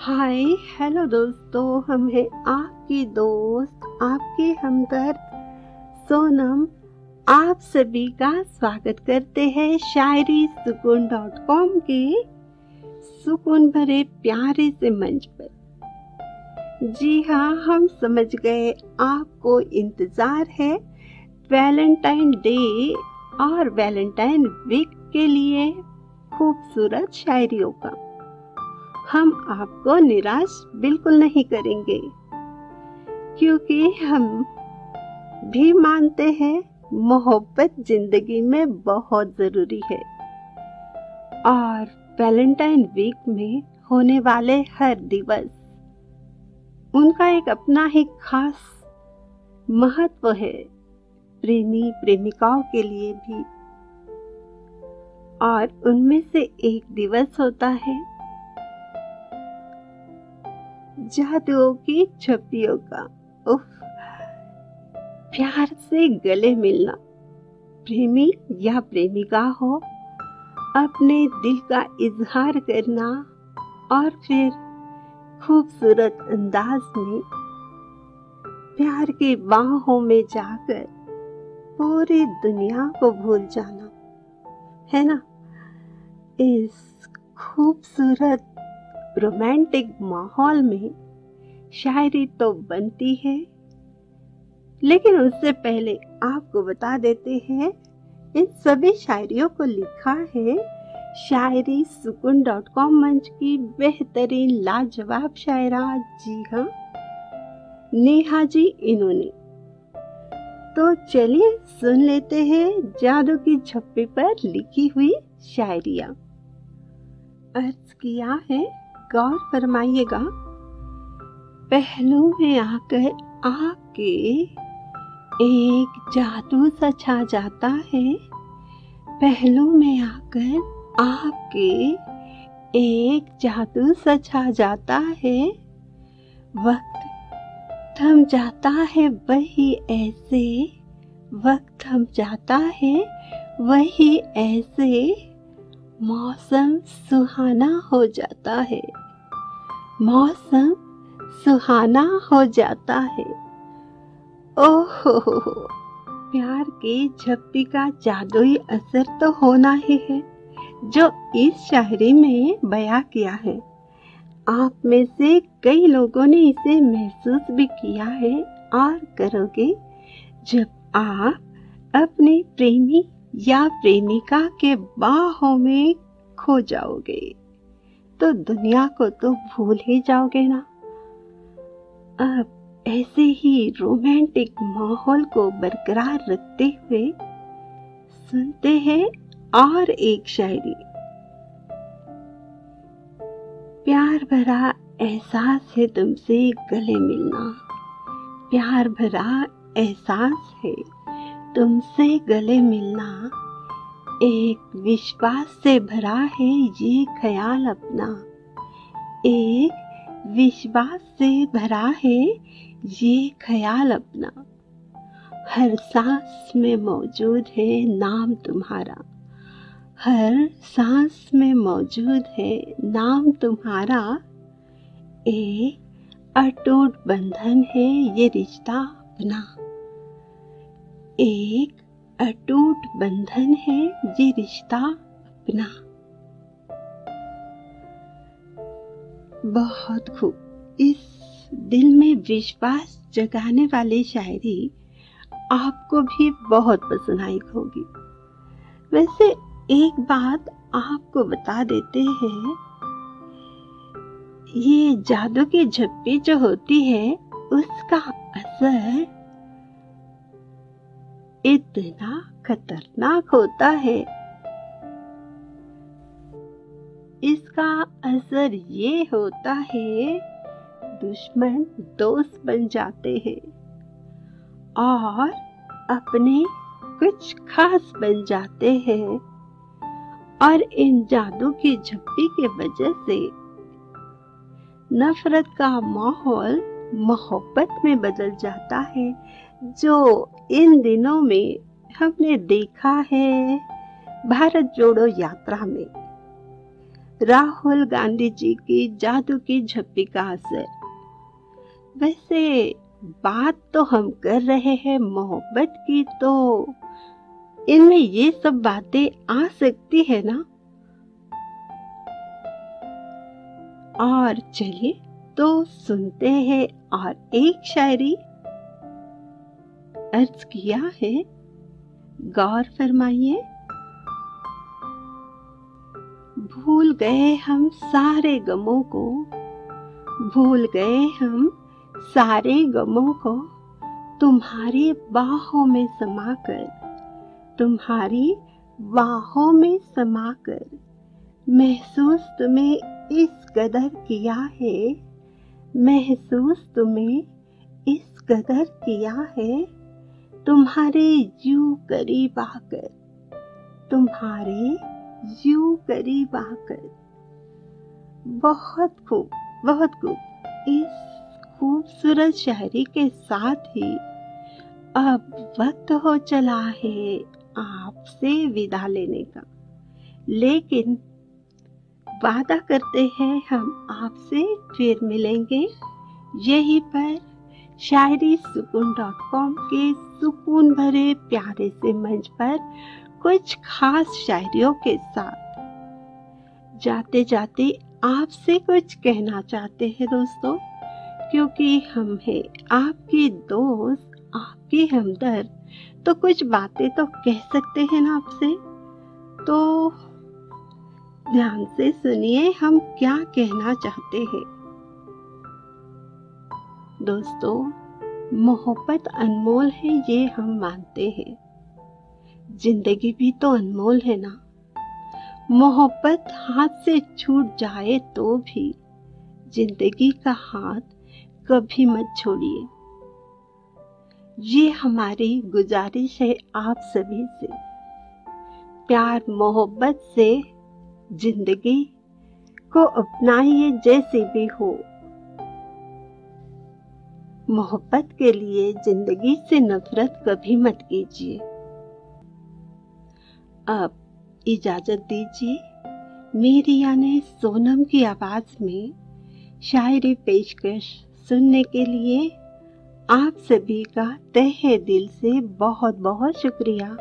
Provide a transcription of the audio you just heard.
हाय, hello दोस्तों, हम हैं आपकी दोस्त, आपके हमदर्द, सोनम, आप सभी का स्वागत करते हैं शायरी सुकून डॉट कॉम के सुकून भरे प्यारे से मंच पर। जी हाँ हम समझ गए आपको इंतज़ार है वैलेंटाइन डे और वैलेंटाइन वीक के लिए खूबसूरत शायरियों का। हम आपको निराश बिल्कुल नहीं करेंगे। क्योंकि हम भी मानते हैं, मोहब्बत ज़िंदगी में बहुत ज़रूरी है। और वैलेंटाइन वीक में होने वाले हर दिवस, उनका एक अपना ही खास महत्व है, प्रेमी प्रेमिकाओं के लिए भी। और उनमें से एक दिवस होता है जादुओं की छपियों का। उफ। प्यार से गले मिलना। प्रेमी या प्रेमिका हो, अपने दिल का इजहार करना और फिर खूबसूरत अंदाज में प्यार की बाहों में जाकर पूरी दुनिया को भूल जाना, है ना? इस खूबसूरत रोमांटिक माहौल में शायरी तो बनती है। लेकिन उससे पहले आपको बता देते हैं, इन सभी शायरियों को लिखा है शायरी सुकून डॉट कॉम मंच की बेहतरीन लाजवाब शायरा। जी हाँ नेहा जी इन्होंने। तो चलिए सुन लेते हैं जादू की छप्पी पर लिखी हुई शायरिया। अर्ज़ किया है गौर फरमाइएगा, पहलू में आकर आपके एक जादू सा छा जाता है। पहलू में आकर आपके एक जादू सा छा जाता है। वक्त थम जाता है, वही ऐसे वक्त थम जाता है, वही ऐसे मौसम सुहाना हो जाता है। मौसम सुहाना हो जाता है। ओहो, प्यार के झप्पी का जादुई असर तो होना ही है, जो इस शायरी में बया किया है। आप में से कई लोगों ने इसे महसूस भी किया है और करोगे, जब आप अपने प्रेमी या प्रेमिका के बाहों में खो जाओगे तो दुनिया को तो भूल ही जाओगे ना। अब ऐसे ही रोमांटिक माहौल को बरकरार रखते हुए सुनते हैं और एक शायरी। प्यार भरा एहसास है तुमसे गले मिलना, प्यार भरा एहसास है। तुमसे गले मिलना एक विश्वास से भरा है ये ख्याल अपना। एक विश्वास से भरा है ये ख्याल अपना। हर सांस में मौजूद है नाम तुम्हारा। हर सांस में मौजूद है नाम तुम्हारा। एक अटूट बंधन है ये रिश्ता अपना। एक अटूट बंधन है ये रिश्ता अपना। बहुत खूब। इस दिल में विश्वास जगाने वाली शायरी आपको भी बहुत पसंद आई होगी। वैसे एक बात आपको बता देते हैं, ये जादू की झप्पी जो होती है, उसका असर इतना खतरनाक होता है। इसका असर ये होता है, दुश्मन दोस्त बन जाते हैं और अपने कुछ खास बन जाते हैं और इन जादू की झप्पी के वजह से नफरत का माहौल मोहब्बत में बदल जाता है, जो इन दिनों में हमने देखा है, भारत जोड़ो यात्रा में। राहुल गांधी जी की जादू की झप्पी का असर। वैसे बात तो हम कर रहे हैं, मोहब्बत की तो। इनमें ये सब बातें आ सकती है ना? और चलिए तो सुनते हैं और एक शायरी। अर्ज़ किया है? गौर फरमाइए। भूल गए हम सारे गमों को। भूल गए हम सारे गमों को। तुम्हारी बाहों में समाकर। तुम्हारी बाहों में समाकर। महसूस तुम्हें इस कदर किया है। महसूस तुम्हें इस कदर किया है। तुम्हारे यू करीब आकर, तुम्हारे यू करीब आकर। बहुत खूब बहुत खूब। इस खूबसूरत शायरी के साथ ही अब वक्त हो चला है आपसे विदा लेने का। लेकिन वादा करते हैं हम आपसे फिर मिलेंगे। यहीं पर शायरी सुकून डॉट कॉम के सुकून भरे प्यारे से मंच पर कुछ खास शायरियों के साथ। जाते जाते आपसे कुछ कहना चाहते हैं दोस्तों, क्योंकि हम हैं आपके दोस्त, आपके हमदर्द तो कुछ बातें तो कह सकते हैं ना आपसे। तो ध्यान से सुनिए हम क्या कहना चाहते हैं। दोस्तों, मोहब्बत अनमोल है, ये हम मानते हैं। ज़िंदगी भी तो अनमोल है ना। मोहब्बत हाथ से छूट जाए तो भी, ज़िंदगी का हाथ कभी मत छोड़िए। ये हमारी गुजारिश है आप सभी से। प्यार, मोहब्बत से ज़िंदगी को अपनाइए जैसे भी हो। मोहब्बत के लिए ज़िंदगी से नफरत कभी मत कीजिए। अब इजाज़त दीजिए। मेरी यानी सोनम की आवाज़ में शायरी पेशकश सुनने के लिए आप सभी का तहे दिल से बहुत बहुत शुक्रिया।